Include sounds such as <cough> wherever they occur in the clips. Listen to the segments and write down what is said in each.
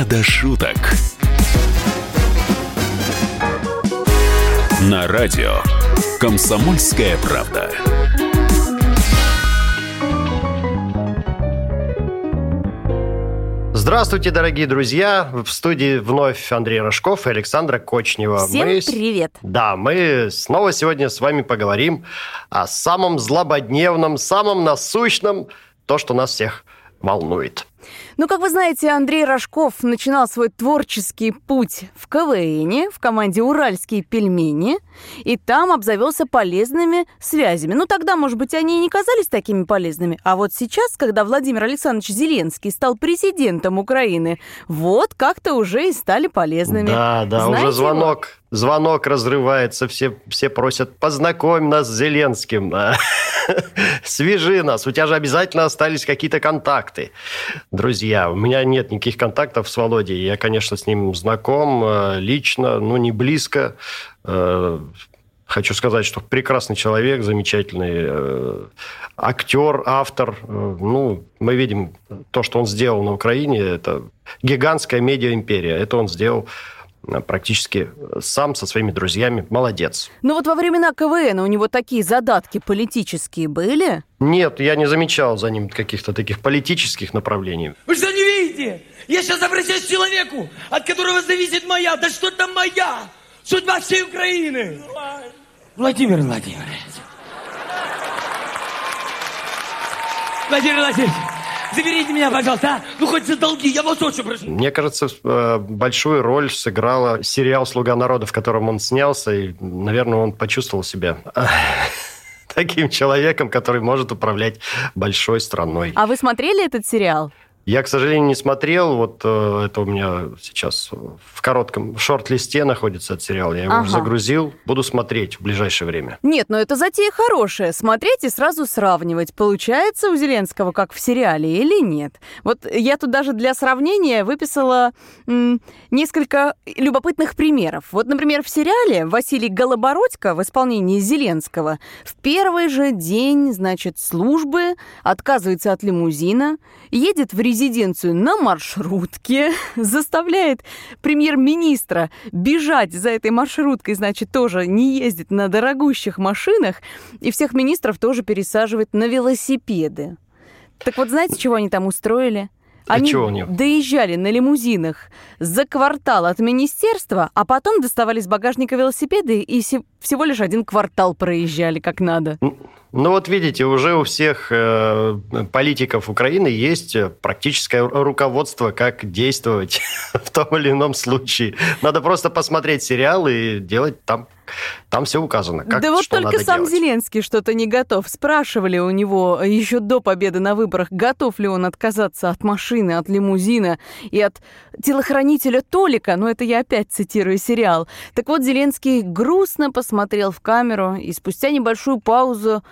Не до шуток. На радио «Комсомольская правда». Здравствуйте, дорогие друзья! В студии вновь Андрей Рожков и Александра Кочнева. Всем мы... привет! Да, мы снова сегодня с вами поговорим о самом злободневном, самом насущном, то, что нас всех волнует. Ну, как вы знаете, Андрей Рожков начинал свой творческий путь в КВН, в команде «Уральские пельмени», и там обзавелся полезными связями. Ну, тогда, может быть, они и не казались такими полезными, а вот сейчас, когда Владимир Александрович Зеленский стал президентом Украины, вот как-то уже и стали полезными. Да, да, Знаете уже звонок, звонок разрывается, все, все просят, познакомь нас с Зеленским, <laughs> свяжи нас, у тебя же обязательно остались какие-то контакты. Друзья, у меня нет никаких контактов с Володей. Я, конечно, с ним знаком э, лично, но не близко. Э, хочу сказать, что прекрасный человек, замечательный э, актер, автор. Ну, мы видим то, что он сделал на Украине. Это гигантская медиа-империя. Это он сделал практически сам со своими друзьями. Молодец. Ну вот во времена КВН у него такие задатки политические были? Нет, я не замечал за ним каких-то таких политических направлений. Вы что не видите? Я сейчас обращаюсь к человеку, от которого зависит моя, да что там моя, судьба всей Украины. Владимир Владимирович. Владимир Владимирович, заберите меня, пожалуйста, а? Ну, хоть за долги, я вас очень прошу. Мне кажется, э, большую роль сыграла сериал «Слуга народа», в котором он снялся, и, наверное, он почувствовал себя <laughs> таким человеком, который может управлять большой страной. А вы смотрели этот сериал? Я, к сожалению, не смотрел. Вот э, это у меня сейчас в коротком шорт-листе находится этот сериал. Я его Ага. загрузил. Буду смотреть в ближайшее время. Нет, но это затея хорошая. Смотреть и сразу сравнивать, получается у Зеленского как в сериале или нет. Вот я тут даже для сравнения выписала м, несколько любопытных примеров. Вот, например, в сериале Василий Голобородько в исполнении Зеленского в первый же день, значит, службы отказывается от лимузина, едет в резиденцию на маршрутке, <laughs> заставляет премьер-министра бежать за этой маршруткой, значит, тоже не ездит на дорогущих машинах, и всех министров тоже пересаживает на велосипеды. Так вот, знаете, чего они там устроили? А Они доезжали на лимузинах за квартал от министерства, а потом доставали из багажника велосипеды и се- всего лишь один квартал проезжали как надо. Ну вот видите, уже у всех э, политиков Украины есть э, практическое ру- руководство, как действовать <laughs> в том или ином случае. Надо просто посмотреть сериал и делать там, там все указано. Как, да вот только сам делать. Зеленский что-то не готов. Спрашивали у него еще до победы на выборах, готов ли он отказаться от машины, от лимузина и от телохранителя Толика. Но это я опять цитирую сериал. Так вот, Зеленский грустно посмотрел в камеру и спустя небольшую паузу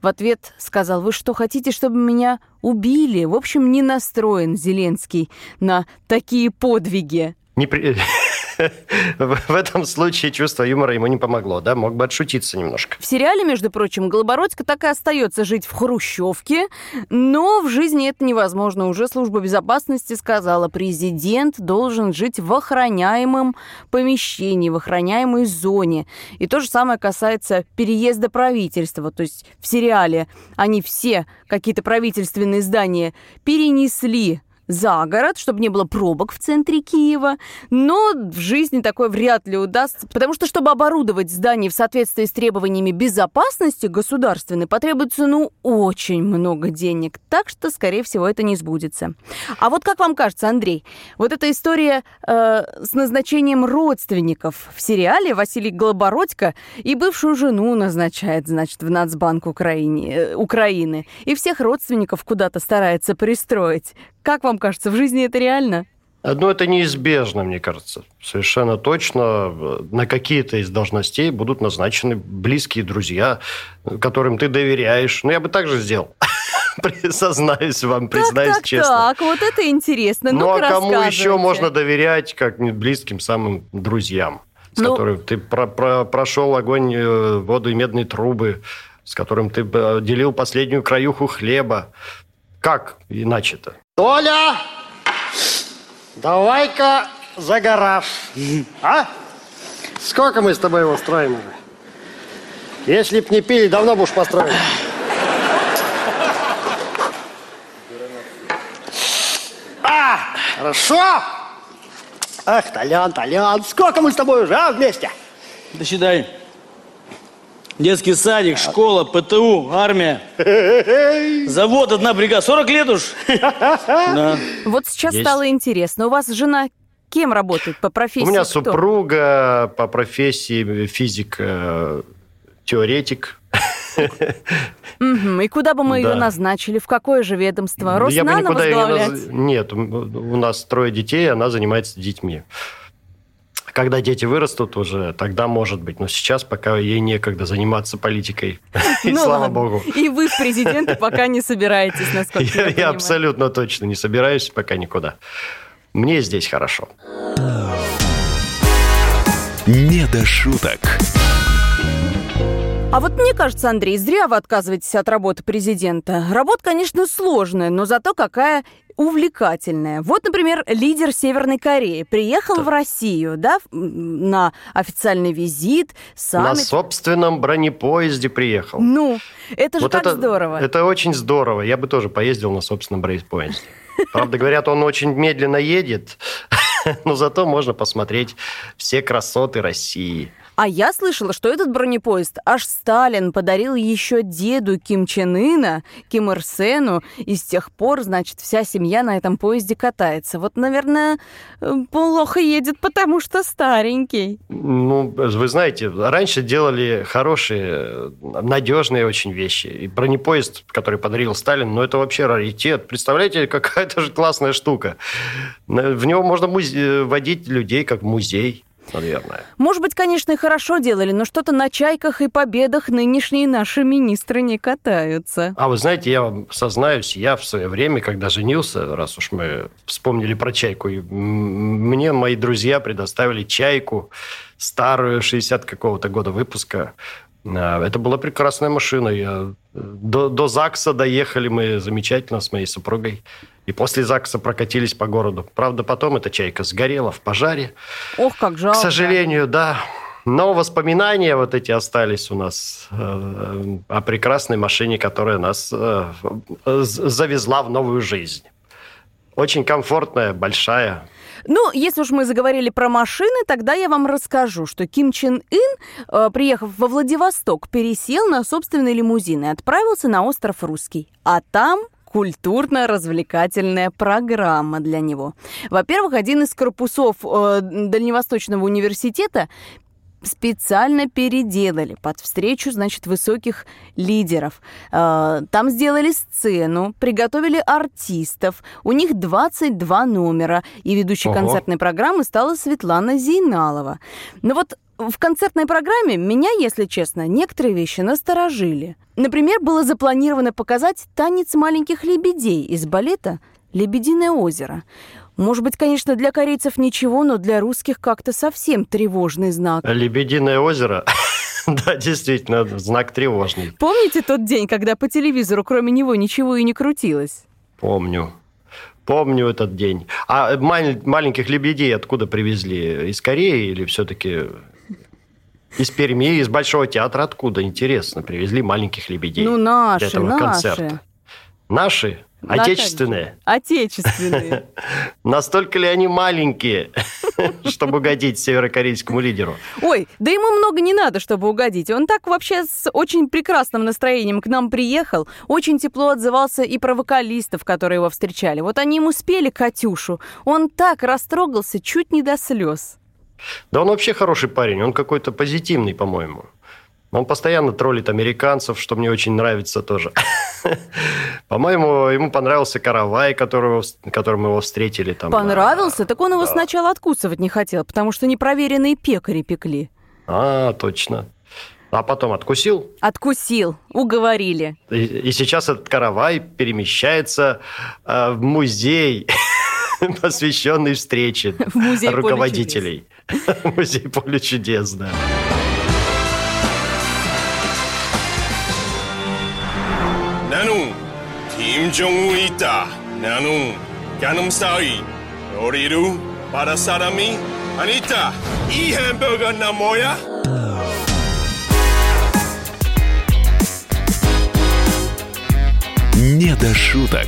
в ответ сказал, вы что, хотите, чтобы меня убили? В общем, не настроен Зеленский на такие подвиги. Не при- <laughs> <laughs> В этом случае чувство юмора ему не помогло, да? Мог бы отшутиться немножко. В сериале, между прочим, Голобородько так и остается жить в хрущевке, но в жизни это невозможно. Уже служба безопасности сказала, президент должен жить в охраняемом помещении, в охраняемой зоне. И то же самое касается переезда правительства. То есть в сериале они все какие-то правительственные здания перенесли за город, чтобы не было пробок в центре Киева. Но в жизни такое вряд ли удастся, потому что, чтобы оборудовать здание в соответствии с требованиями безопасности государственной, потребуется, ну, очень много денег. Так что, скорее всего, это не сбудется. А вот как вам кажется, Андрей, вот эта история э, с назначением родственников в сериале Василий Голобородько и бывшую жену назначает, значит, в Нацбанк Украине, э, Украины, и всех родственников куда-то старается пристроить. Как вам кажется, в жизни это реально? Ну, это неизбежно, мне кажется. Совершенно точно на какие-то из должностей будут назначены близкие друзья, которым ты доверяешь. Ну, я бы так же сделал. <laughs> Сознаюсь вам, признаюсь так, честно. Так, вот это интересно. Ну, Ну-ка, а кому еще можно доверять, как не близким самым друзьям, с Ну- которыми ты про- про- прошел огонь, э, воду и медные трубы, с которым ты э, делил последнюю краюху хлеба. Как иначе-то? Толя! Давай-ка за гараж. А? Сколько мы с тобой его строим уже? Если б не пили, давно бы уж построили. А, хорошо. Ах, Толян, Толян, сколько мы с тобой уже, а, вместе? Да считай. Детский садик, школа, ПТУ, армия. Завод, одна бригада. 40 лет уж. <laughs> Да. Вот сейчас Есть. стало интересно. У вас жена кем работает по профессии? У меня кто? супруга по профессии физик, э, теоретик. И куда бы мы ее назначили? В какое же ведомство? Я бы Роснано возглавлять? наз- Нет, у нас трое детей, она занимается детьми. Когда дети вырастут уже, тогда может быть. Но сейчас пока ей некогда заниматься политикой. <laughs> И Ну слава ладно. богу. И вы в президенты пока не собираетесь, насколько я, <laughs> Я, абсолютно точно не собираюсь пока никуда. Мне здесь хорошо. «Не до шуток». А вот мне кажется, Андрей, зря вы отказываетесь от работы президента. Работа, конечно, сложная, но зато какая увлекательная. Вот, например, лидер Северной Кореи приехал в Россию, да, на официальный визит, На саммит. собственном бронепоезде приехал. Ну, это же Вот так это, здорово. Это очень здорово. Я бы тоже поездил на собственном бронепоезде. Правда, говорят, он очень медленно едет, <laughs> но зато можно посмотреть все красоты России. А я слышала, что этот бронепоезд аж Сталин подарил еще деду Ким Чен Ына, Ким Ир Сену, и с тех пор, значит, вся семья на этом поезде катается. Вот, наверное, э, плохо едет, потому что старенький. Ну, вы знаете, раньше делали хорошие, надежные очень вещи. И бронепоезд, который подарил Сталин, ну, это вообще раритет. Представляете, какая-то же классная штука. В него можно музе- водить людей, как в музей, наверное. Может быть, конечно, и хорошо делали, но что-то на чайках и победах нынешние наши министры не катаются. А вы знаете, я вам сознаюсь, я в свое время, когда женился, раз уж мы вспомнили про чайку, мне мои друзья предоставили чайку старую, 60 какого-то года выпуска. А, Это была прекрасная машина. Я... До, до ЗАГСа доехали мы замечательно с моей супругой. И после ЗАГСа прокатились по городу. Правда, потом эта чайка сгорела в пожаре. Ох, как К жалко. сожалению, да. Но воспоминания вот эти остались у нас э, о прекрасной машине, которая нас э, завезла в новую жизнь. Очень комфортная, большая. Ну, если уж мы заговорили про машины, тогда я вам расскажу, что Ким Чен Ын, э, приехав во Владивосток, пересел на собственный лимузин и отправился на остров Русский. А там культурно-развлекательная программа для него. Во-первых, один из корпусов э, Дальневосточного университета специально переделали под встречу, значит, высоких лидеров. Э, Там сделали сцену, приготовили артистов. У них 22 номера. И ведущей Ого. концертной программы стала Светлана Зейналова. Но вот в концертной программе меня, если честно, некоторые вещи насторожили. Например, было запланировано показать танец маленьких лебедей из балета «Лебединое озеро». Может быть, конечно, для корейцев ничего, но для русских как-то совсем тревожный знак. Лебединое озеро. <laughs> Да, действительно, знак тревожный. Помните тот день, когда по телевизору кроме него ничего и не крутилось? Помню. Помню этот день. А маленьких лебедей откуда привезли? Из Кореи или все-таки из Перми, из Большого театра? Откуда, интересно, привезли маленьких лебедей? ну, для наши, этого наши. концерта? Наши? Да, Отечественные? Отечественные. <laughs> Настолько ли они маленькие, <laughs> чтобы угодить северокорейскому лидеру? Ой, да ему много не надо, чтобы угодить. Он так вообще с очень прекрасным настроением к нам приехал, очень тепло отзывался и про вокалистов, которые его встречали. Вот они ему спели «Катюшу». Он так растрогался, чуть не до слез. Да он вообще хороший парень, он какой-то позитивный, по-моему. Он постоянно троллит американцев, что мне очень нравится тоже. <laughs> По-моему, ему понравился каравай, которого, которым его встретили. Там, Понравился? Так он его сначала откусывать не хотел, потому что непроверенные пекари пекли. А, точно. А потом откусил, Откусил, уговорили. и, и сейчас этот каравай перемещается э, в музей, <laughs> посвященный встрече <laughs> В музей «Поле руководителей. Музей поле чудес, да. 나는 김정우에 있다. 나는 가늠 사이 Noriru, para sarami, Anita, i hamburger na moja. «Не до шуток».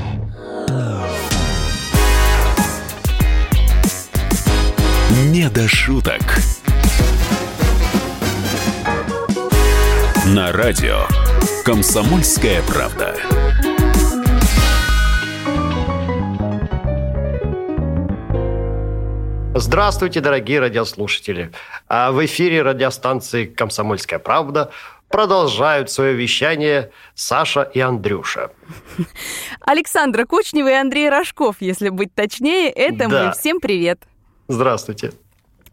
«Не до шуток». На радио «Комсомольская правда». Здравствуйте, дорогие радиослушатели. А в эфире радиостанции «Комсомольская правда» продолжают свое вещание Саша и Андрюша. Александра Кучнева и Андрей Рожков, если быть точнее, это Да. мы. Всем привет. Здравствуйте.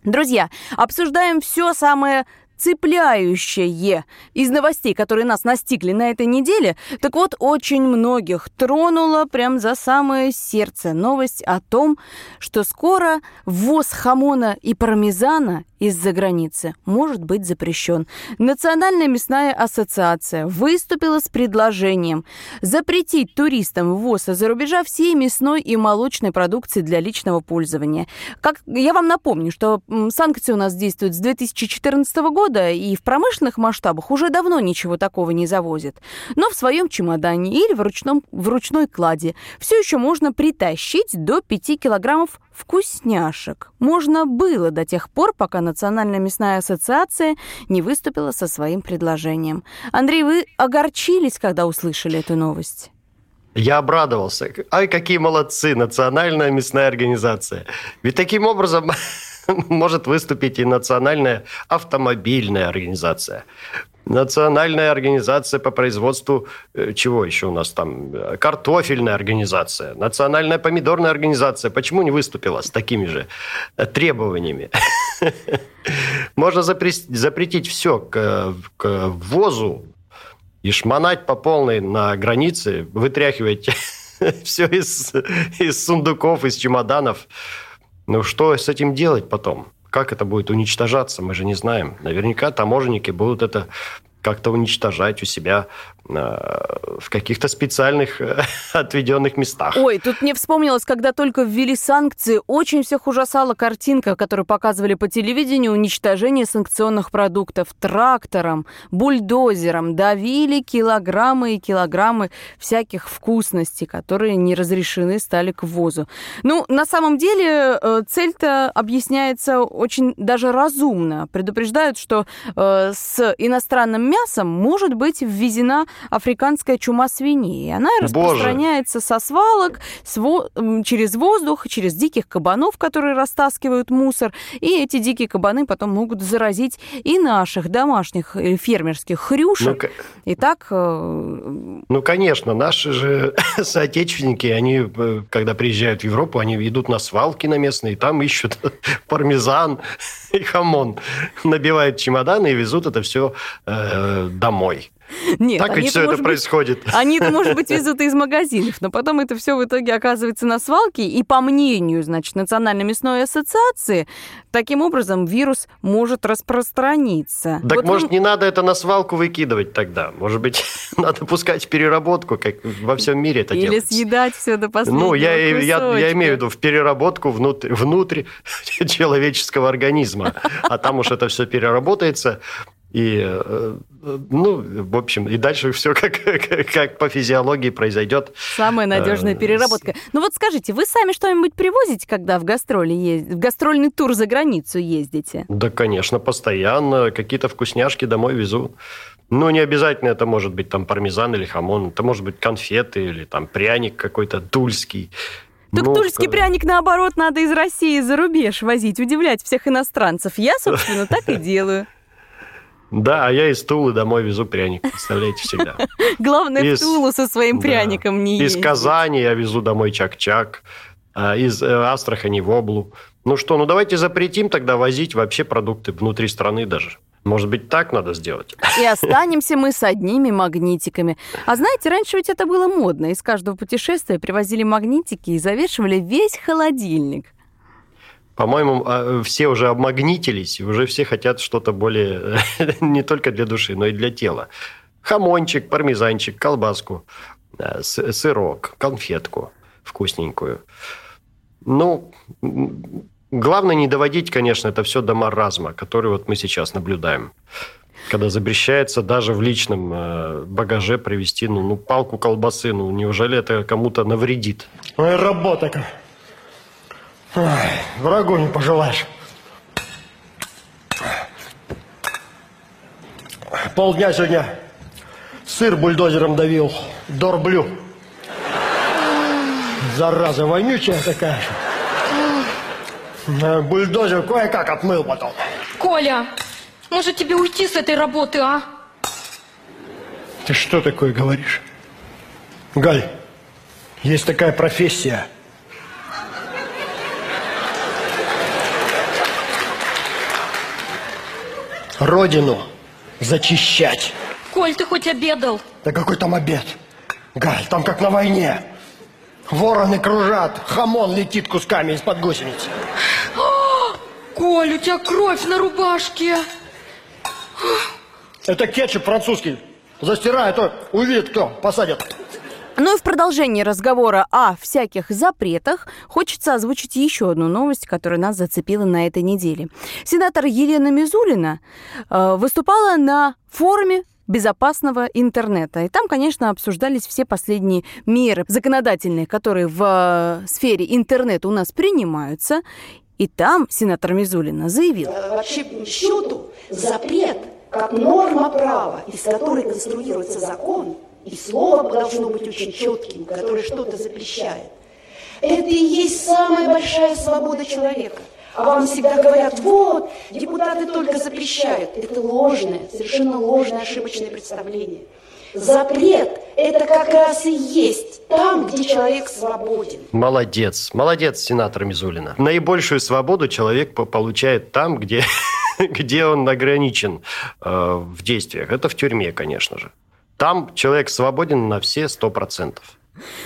Друзья, обсуждаем все самое цепляющее из новостей, которые нас настигли на этой неделе. Так вот, очень многих тронула прям за самое сердце новость о том, что скоро ввоз хамона и пармезана из-за границы может быть запрещен. Национальная мясная ассоциация выступила с предложением запретить туристам ввоз из-за рубежа всей мясной и молочной продукции для личного пользования. Как я вам напомню, что санкции у нас действуют с 2014 года, и в промышленных масштабах уже давно ничего такого не завозят. Но в своем чемодане или в, ручном, в ручной кладе все еще можно притащить до 5 килограммов вкусняшек. Можно было до тех пор, пока Национальная мясная ассоциация не выступила со своим предложением. Андрей, вы огорчились, когда услышали эту новость? Я обрадовался. Ай, какие молодцы, Национальная мясная организация. Ведь таким образом может выступить и Национальная автомобильная организация. Национальная организация по производству, э, чего еще у нас там, картофельная организация, Национальная помидорная организация. Почему не выступила с такими же э, требованиями? <laughs> Можно запретить все к, к ввозу и шмонать по полной на границе, вытряхивать <laughs> все из, из сундуков, из чемоданов. Ну, что с этим делать потом? Как это будет уничтожаться, мы же не знаем. Наверняка таможенники будут это как-то уничтожать у себя в каких-то специальных э, <laughs> отведенных местах. Ой, тут мне вспомнилось, когда только ввели санкции, очень всех ужасала картинка, которую показывали по телевидению, уничтожение санкционных продуктов трактором, бульдозером. Давили килограммы и килограммы всяких вкусностей, которые не разрешены стали к ввозу. Ну, на самом деле, э, цель-то объясняется очень даже разумно. Предупреждают, что э, с иностранным мясом может быть ввезена африканская чума свиней. И Она Боже. распространяется со свалок, с во- через воздух, через диких кабанов, которые растаскивают мусор. И эти дикие кабаны потом могут заразить и наших домашних э, фермерских хрюшек. Ну, И так э, Ну, конечно, наши же <laughs> соотечественники, они, э, когда приезжают в Европу, они идут на свалки на местные, там ищут <laughs> пармезан и хамон, набивают чемоданы и везут это все домой. Нет, так ведь они-то, все это быть, происходит. Они-то, может быть, везут из магазинов, но потом это все в итоге оказывается на свалке, и по мнению, значит, Национальной мясной ассоциации, таким образом вирус может распространиться. Так Вот может, вы- не надо это на свалку выкидывать тогда? Может быть, <laughs> надо пускать переработку, как во всем мире это Или делается? съедать все до последнего Ну, я, я, я имею в виду в переработку внутрь, внутрь <laughs> человеческого организма. А там уж это все переработается. И, э, э, ну, в общем, и дальше <laughs> все как, как, по физиологии произойдет. Самая надежная Э, переработка. Ну вот скажите, вы сами что-нибудь привозите, когда в гастроли ез- в гастрольный тур за границу ездите? Да, конечно, постоянно какие-то вкусняшки домой везу. Ну, не обязательно это может быть там пармезан или хамон. Это может быть конфеты или там пряник какой-то тульский. Так Ну, тульский пряник, наоборот, надо из России за рубеж возить, удивлять всех иностранцев. Я, собственно, так и делаю. Да, а я из Тулы домой везу пряник, представляете, всегда. <laughs> Главное, Из- в Тулу со своим Да. пряником не Из ездить. Казани я везу домой чак-чак, а из э, Астрахани в Облу. Ну что, ну давайте запретим тогда возить вообще продукты внутри страны даже. Может быть, так надо сделать? И <laughs> останемся мы с одними магнитиками. А знаете, раньше ведь это было модно. Из каждого путешествия привозили магнитики и завешивали весь холодильник. По-моему, а, все уже обмагнитились, уже все хотят что-то более <laughs> не только для души, но и для тела. Хамончик, пармезанчик, колбаску, э, сырок, конфетку вкусненькую. Ну, главное не доводить, конечно, это все до маразма, который вот мы сейчас наблюдаем. Когда запрещается даже в личном э, багаже привезти ну, ну, палку колбасы, ну неужели это кому-то навредит? Ой, работа как. Ой, врагу не пожелаешь. Полдня сегодня сыр бульдозером давил. Дорблю. Зараза вонючая такая. Э, Бульдозер кое-как отмыл потом. Коля, может тебе уйти с этой работы, а? Ты что такое говоришь? Галь, есть такая профессия. Родину зачищать. Коль, ты хоть обедал? Да какой там обед? Галь, там как на войне. Вороны кружат, хамон летит кусками из-под гусениц. Коль, у тебя кровь на рубашке. Это кетчуп французский. Застирай, а то увидит кто, посадят. Ну и в продолжении разговора о всяких запретах хочется озвучить еще одну новость, которая нас зацепила на этой неделе. Сенатор Елена Мизулина э, выступала на форуме безопасного интернета. И там, конечно, обсуждались все последние меры законодательные, которые в э, сфере интернета у нас принимаются. И там сенатор Мизулина заявил, Вообще, по счету, запрет как норма права, из которой конструируется закон, и слово должно быть очень четким, которое что-то запрещает. Это и есть самая большая свобода человека. А вам всегда говорят, вот, депутаты только запрещают. Это ложное, совершенно ложное, ошибочное представление. Запрет – это как раз и есть там, где человек свободен. Молодец, молодец, сенатор Мизулина. Наибольшую свободу человек по- получает там, где, <laughs> где он ограничен э, в действиях. Это в тюрьме, конечно же. Там человек свободен на все сто процентов.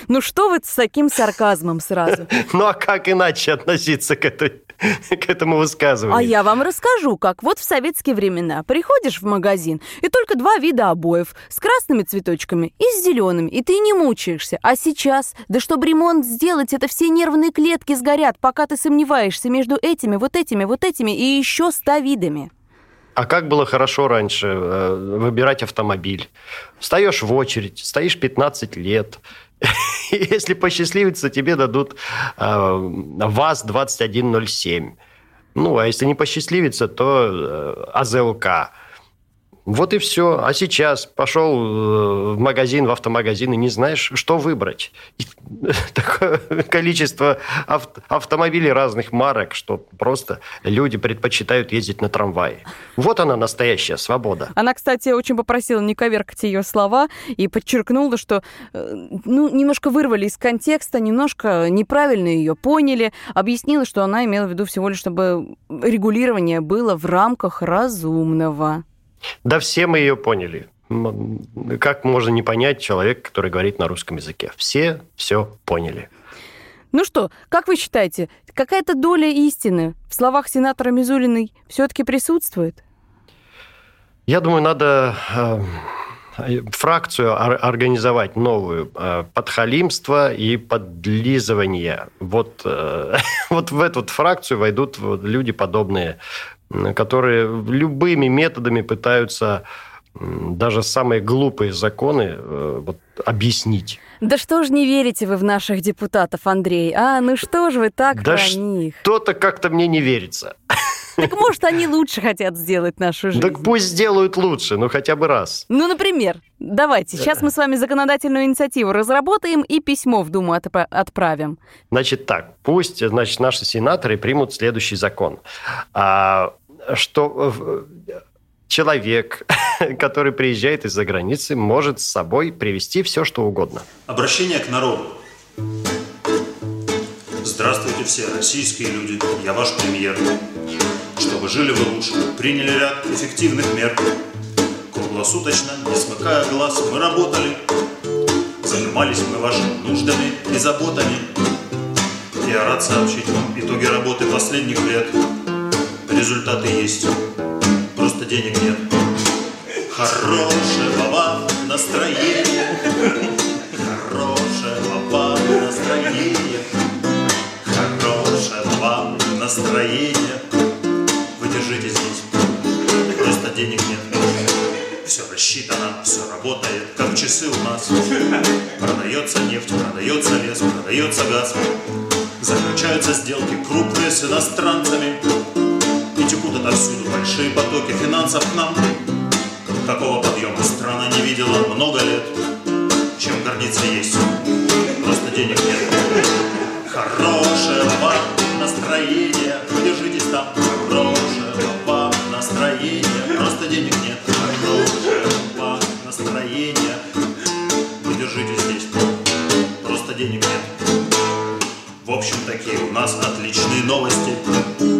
ну что вы с таким сарказмом сразу? <laughs> Ну а как иначе относиться к, этой, к этому высказыванию? А я вам расскажу, как вот в советские времена. Приходишь в магазин, и только два вида обоев. С красными цветочками и с зелеными. И ты не мучаешься. А сейчас, да чтобы ремонт сделать, это все нервные клетки сгорят, пока ты сомневаешься между этими, вот этими, вот этими и еще ста видами. А как было хорошо раньше э, выбирать автомобиль. Встаешь в очередь, стоишь 15 лет. <laughs> Если посчастливится, тебе дадут э, ВАЗ-2107. Ну, а если не посчастливится, то э, АЗЛК. Вот и все. А сейчас пошел э, в магазин, в автомагазин, и не знаешь, что выбрать. И <laughs> такое количество авт- автомобилей разных марок, что просто люди предпочитают ездить на трамвае. Вот она, настоящая свобода. Она, кстати, очень попросила не коверкать ее слова и подчеркнула, что э, ну, немножко вырвали из контекста, немножко неправильно ее поняли. Объяснила, что она имела в виду всего лишь, чтобы регулирование было в рамках разумного. Да все мы ее поняли. Как можно не понять человека, который говорит на русском языке? Все все поняли. Ну что, как вы считаете, какая-то доля истины в словах сенатора Мизулиной все-таки присутствует? Я думаю, надо э, фракцию ор- организовать новую. э, Подхалимство и подлизывание. Вот, э, <laughs> вот в эту фракцию войдут люди подобные, которые любыми методами пытаются даже самые глупые законы э, вот, объяснить. Да что ж не верите вы в наших депутатов, Андрей? А, ну что ж вы так Да про них? Что-то как-то мне не верится. Так может, они лучше хотят сделать нашу жизнь? Так пусть сделают лучше, ну хотя бы раз. Ну, например, давайте, сейчас мы с вами законодательную инициативу разработаем и письмо в Думу отпра- отправим. Значит так, пусть значит, наши сенаторы примут следующий закон. А, что э, человек, <laughs> который приезжает из-за границы, может с собой привезти все, что угодно. Обращение к народу. Здравствуйте все российские люди, я ваш премьер. Чтобы жили вы лучше, приняли ряд эффективных мер. Круглосуточно, не смыкая глаз, мы работали. Занимались мы вашими нуждами и заботами. Я рад сообщить вам итоги работы последних лет. Результаты есть, просто денег нет. Хорошего вам настроения, хорошего вам настроения, хорошего вам настроения. Вы держите здесь, просто денег нет. Все рассчитано, все работает, как часы у нас. Продается нефть, продается лес, продается газ. Заключаются сделки крупные с иностранцами. И текут отовсюду большие потоки финансов к нам. Такого подъема страна не видела много лет. Чем гордиться есть, просто денег нет. Хорошего вам настроения, вы держитесь там. Хорошего вам настроения, просто денег нет. Хорошего вам настроения, вы держитесь здесь. Просто денег нет. В общем, такие у нас отличные новости.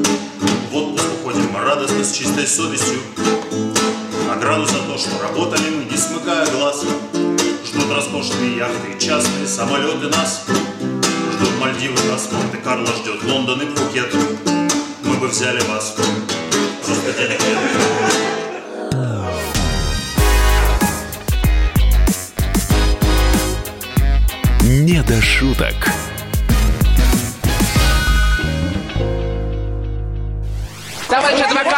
Чистой совестью. Награду за то, что работали мы, не смыкая глаз. Ждут роскошные яхты и частные самолеты нас. Ждут Мальдивы нас, Монте-Карло ждет Лондон и Пхукет. Мы бы взяли вас, просто денег нет. Не до шуток.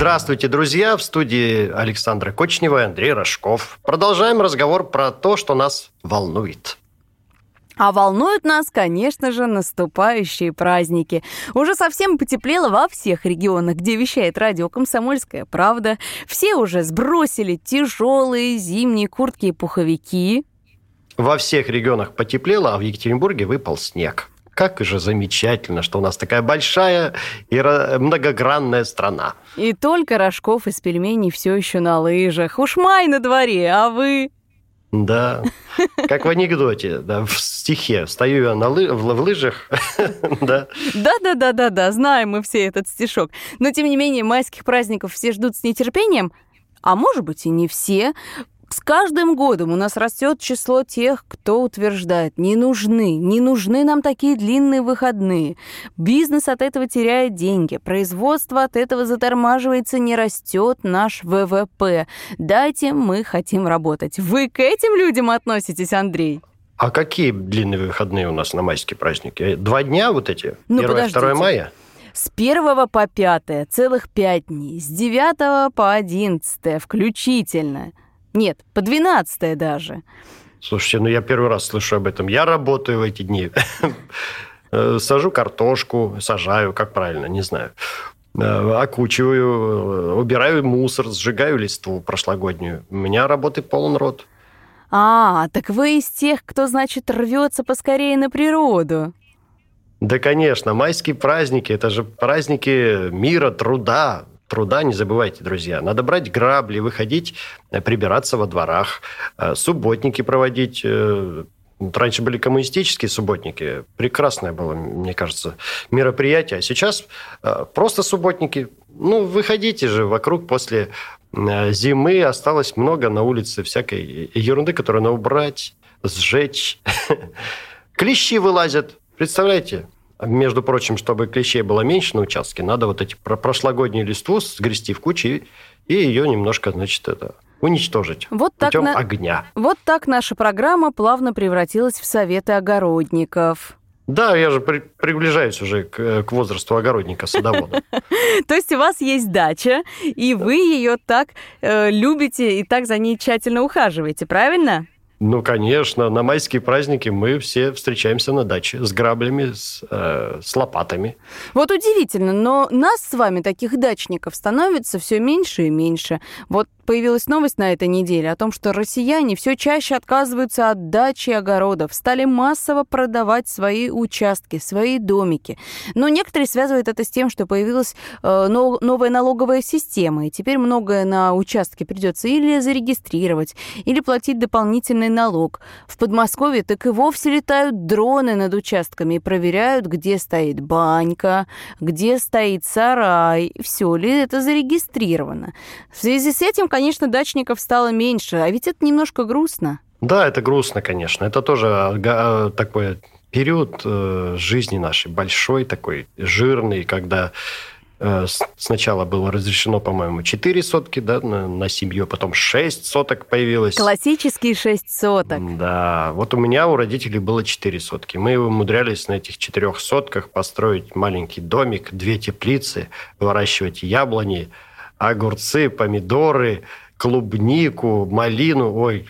Здравствуйте, друзья! В студии Александра Кочнева и Андрей Рожков. Продолжаем разговор про то, что нас волнует. А волнуют нас, конечно же, наступающие праздники. Уже совсем потеплело во всех регионах, где вещает радио «Комсомольская правда». Все уже сбросили тяжелые зимние куртки и пуховики. Во всех регионах потеплело, а в Екатеринбурге выпал снег. Как же замечательно, что у нас такая большая и ра- многогранная страна. И только рожков из пельменей все еще на лыжах. Уж май на дворе, а вы... Да, как в анекдоте, да, в стихе. Стою я на лы- в, в лыжах, <laughs> да. Да-да-да-да-да, знаем мы все этот стишок. Но, тем не менее, майских праздников все ждут с нетерпением, а может быть и не все. С каждым годом у нас растет число тех, кто утверждает, не нужны, не нужны нам такие длинные выходные. Бизнес от этого теряет деньги, производство от этого затормаживается, не растет наш ВВП. Дайте, мы хотим работать. Вы к этим людям относитесь, Андрей? А какие длинные выходные у нас на майские праздники? Два дня вот эти? Ну, Первое, второе мая? С 1 по 5 целых 5 дней, с 9 по 11 включительно. Нет, по 12 даже. Слушайте, ну я первый раз слышу об этом. Я работаю в эти дни. Э, Сажу картошку, сажаю, как правильно, не знаю. Э, Окучиваю, э, убираю мусор, сжигаю листву прошлогоднюю. У меня работы полон рот. А, так вы из тех, кто, значит, рвется поскорее на природу. Да, конечно, майские праздники – это же праздники мира, труда. Труда не забывайте, друзья. Надо брать грабли, выходить, э, прибираться во дворах, э, субботники проводить. э, Раньше были коммунистические субботники. Прекрасное было, мне кажется, мероприятие. А сейчас просто субботники. Ну, выходите же вокруг после зимы. Осталось много на улице всякой ерунды, которую надо убрать, сжечь. <laughs> Клещи вылазят. Представляете? Между прочим, чтобы клещей было меньше на участке, надо вот эти про- прошлогоднюю листву сгрести в кучу и, и ее немножко, значит, это, уничтожить Вот так путем на- огня. Вот так наша программа плавно превратилась в советы огородников. Да, я же при- приближаюсь уже к, к возрасту огородника-садовода. <laughs> То есть у вас есть дача, и вы ее так э, любите и так за ней тщательно ухаживаете, правильно? Ну, конечно, на майские праздники мы все встречаемся на даче с граблями, с, э, с лопатами. Вот удивительно, но нас с вами, таких дачников, становится все меньше и меньше. Вот появилась новость на этой неделе о том, что россияне все чаще отказываются от дачи и огородов, стали массово продавать свои участки, свои домики. Но некоторые связывают это с тем, что появилась э, но- новая налоговая система, и теперь многое на участке придется или зарегистрировать, или платить дополнительный налог. В Подмосковье так и вовсе летают дроны над участками и проверяют, где стоит банька, где стоит сарай, все ли это зарегистрировано. В связи с этим, конечно, дачников стало меньше, а ведь это немножко грустно. Да, это грустно, конечно. Это тоже э, такой период э, жизни нашей большой, такой жирный, когда э, сначала было разрешено, по-моему, 4 сотки да, на, на семью, потом 6 соток появилось. Классические шесть соток. Да, вот у меня у родителей было 4 сотки. Мы умудрялись на этих четырех сотках построить маленький домик, две теплицы, выращивать яблони, огурцы, помидоры, клубнику, малину. Ой,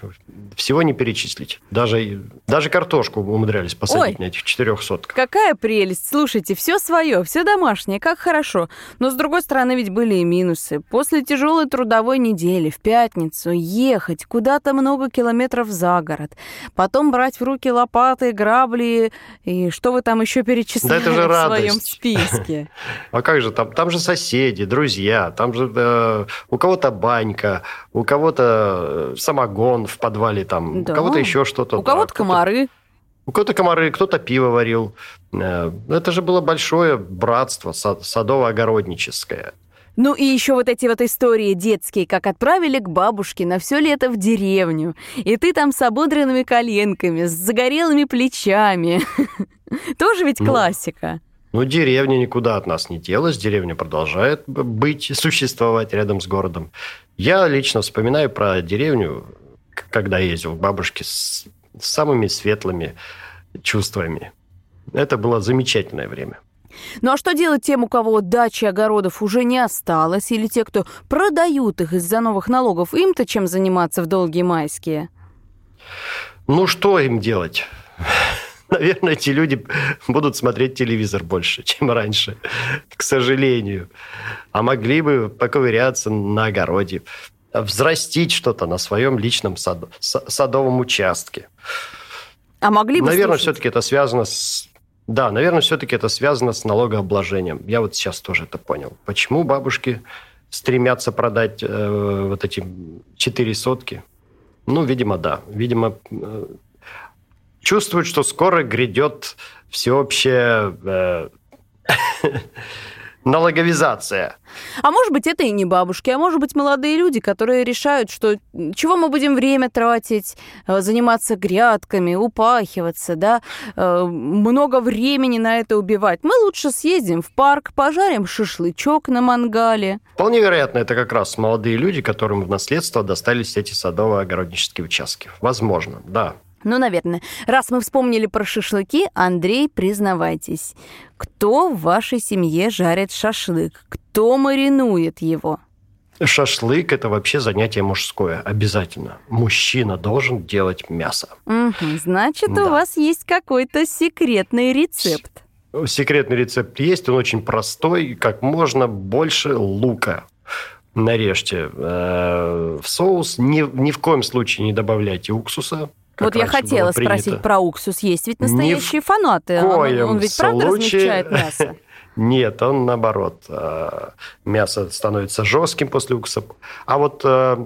всего не перечислить. Даже, даже картошку умудрялись посадить Ой. на этих четырех сотках. Какая прелесть! Слушайте, все свое, все домашнее, как хорошо. Но с другой стороны, ведь были и минусы. После тяжелой трудовой недели в пятницу ехать куда-то много километров за город, потом брать в руки лопаты, грабли и что вы там еще перечисляли Да это же в своем списке. <laughs> А как же там? Там же соседи, друзья, там же э, у кого-то банька, у кого-то э, самогон в подвале, там, Да. у кого-то еще что-то. У да, кого-то комары. У кого-то комары, кто-то пиво варил. Э, Это же было большое братство сад- садово-огородническое. Ну и еще вот эти вот истории детские, как отправили к бабушке на все лето в деревню. И ты там с ободренными коленками, с загорелыми плечами. <laughs> Тоже ведь Ну. классика. Ну, деревня никуда от нас не делась. Деревня продолжает быть, существовать рядом с городом. Я лично вспоминаю про деревню, когда ездил к бабушке, с самыми светлыми чувствами. Это было замечательное время. Ну а что делать тем, у кого дачи огородов уже не осталось, или те, кто продают их из-за новых налогов? Им-то чем заниматься в долгие майские? Ну, что им делать? <laughs> Наверное, эти люди будут смотреть телевизор больше, чем раньше, к сожалению. А могли бы поковыряться на огороде, взрастить что-то на своем личном сад- са- садовом участке. А могли бы Наверное, слушать? все-таки это связано с... Да, наверное, все-таки это связано с налогообложением. Я вот сейчас тоже это понял. Почему бабушки стремятся продать э, вот эти четыре сотки? Ну, видимо, да. Видимо, э, чувствуют, что скоро грядет всеобщая э, <laughs> налоговизация. А может быть, это и не бабушки, а может быть, молодые люди, которые решают, что чего мы будем время тратить, э, заниматься грядками, упахиваться, да, э, много времени на это убивать. Мы лучше съездим в парк, пожарим шашлычок на мангале. Вполне вероятно, это как раз молодые люди, которым в наследство достались эти садово-огороднические участки. Возможно, да. Ну, наверное. Раз мы вспомнили про шашлыки, Андрей, признавайтесь, кто в вашей семье жарит шашлык? Кто маринует его? Шашлык – это вообще занятие мужское, обязательно. Мужчина должен делать мясо. Мгм, значит, у Да. вас есть какой-то секретный рецепт. Секретный рецепт есть, он очень простой. Как можно больше лука нарежьте э, в соус. Ни, ни в коем случае не добавляйте уксуса. Как вот я хотела спросить про уксус. Есть ведь Ни настоящие фанаты. Он, коем он ведь правда случае. размягчает мясо? <laughs> Нет, он наоборот. э, Мясо становится жестким после уксуса. А вот э,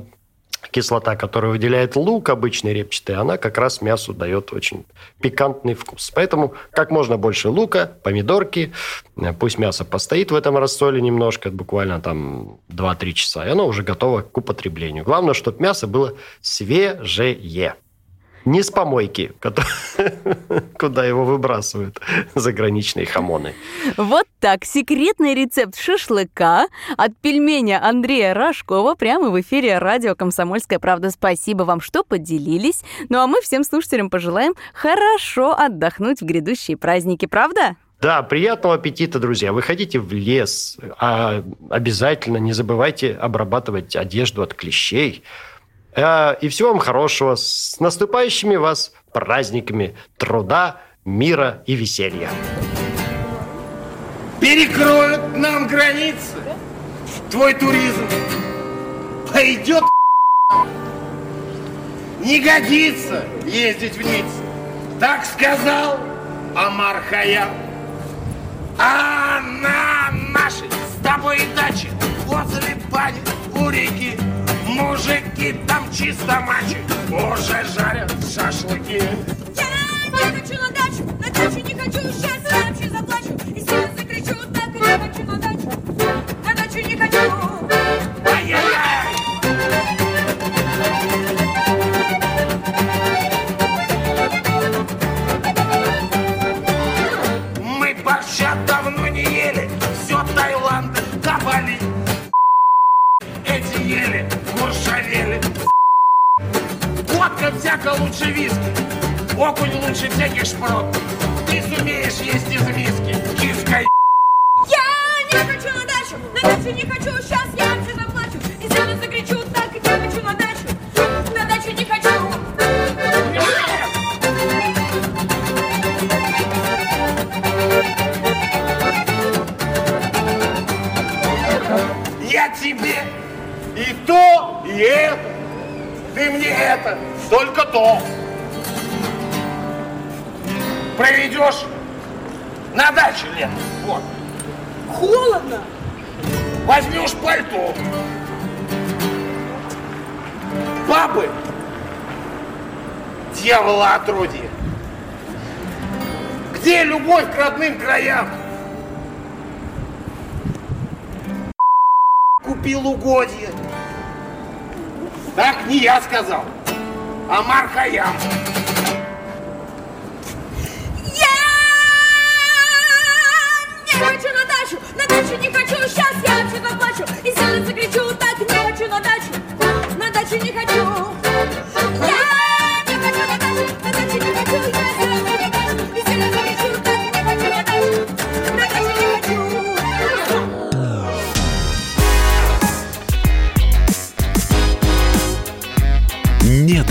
кислота, которую выделяет лук обычный репчатый, она как раз мясу дает очень пикантный вкус. Поэтому как можно больше лука, помидорки, э, пусть мясо постоит в этом рассоле немножко, буквально там 2-3 часа, и оно уже готово к употреблению. Главное, чтобы мясо было свежее. Не с помойки, <laughs> куда его выбрасывают заграничные хамоны. Вот так. Секретный рецепт шашлыка от пельменя Андрея Рожкова прямо в эфире радио «Комсомольская правда». Спасибо вам, что поделились. Ну а мы всем слушателям пожелаем хорошо отдохнуть в грядущие праздники. Правда? Да, приятного аппетита, друзья. Выходите в лес. А обязательно не забывайте обрабатывать одежду от клещей. Э, и всего вам хорошего. С наступающими вас праздниками труда, мира и веселья. Перекроют нам границы. Твой туризм пойдет не годится ездить в Ниццу. Так сказал Амар Хаям. А на нашей с тобой даче возле бани у реки Мужики там чисто мачи уже жарят шашлыки. Я не хочу на дачу, на дачу не хочу, сейчас я вообще заплачу. И сильно закричу, так и не хочу на дачу, на дачу не хочу. Ай-яй-яй! Мы борща давно не ели, все Таиланд до Бали. Эти ели, муршавели. Водка всяко лучше виски, окунь лучше всяких шпрот. Ты сумеешь есть из миски, киска Я не хочу на дачу, на дачу не хочу, это, только то. Проведешь на даче лето. Вот. Холодно. Возьмешь пальто. Бабы. Дьявола отродье. Где любовь к родным краям? Купил угодье. Так не я сказал, а Мархаям. Не хочу на дачу, на дачу не хочу, сейчас я вообще заплачу. И сильно закричу, так не хочу на дачу, на дачу не хочу.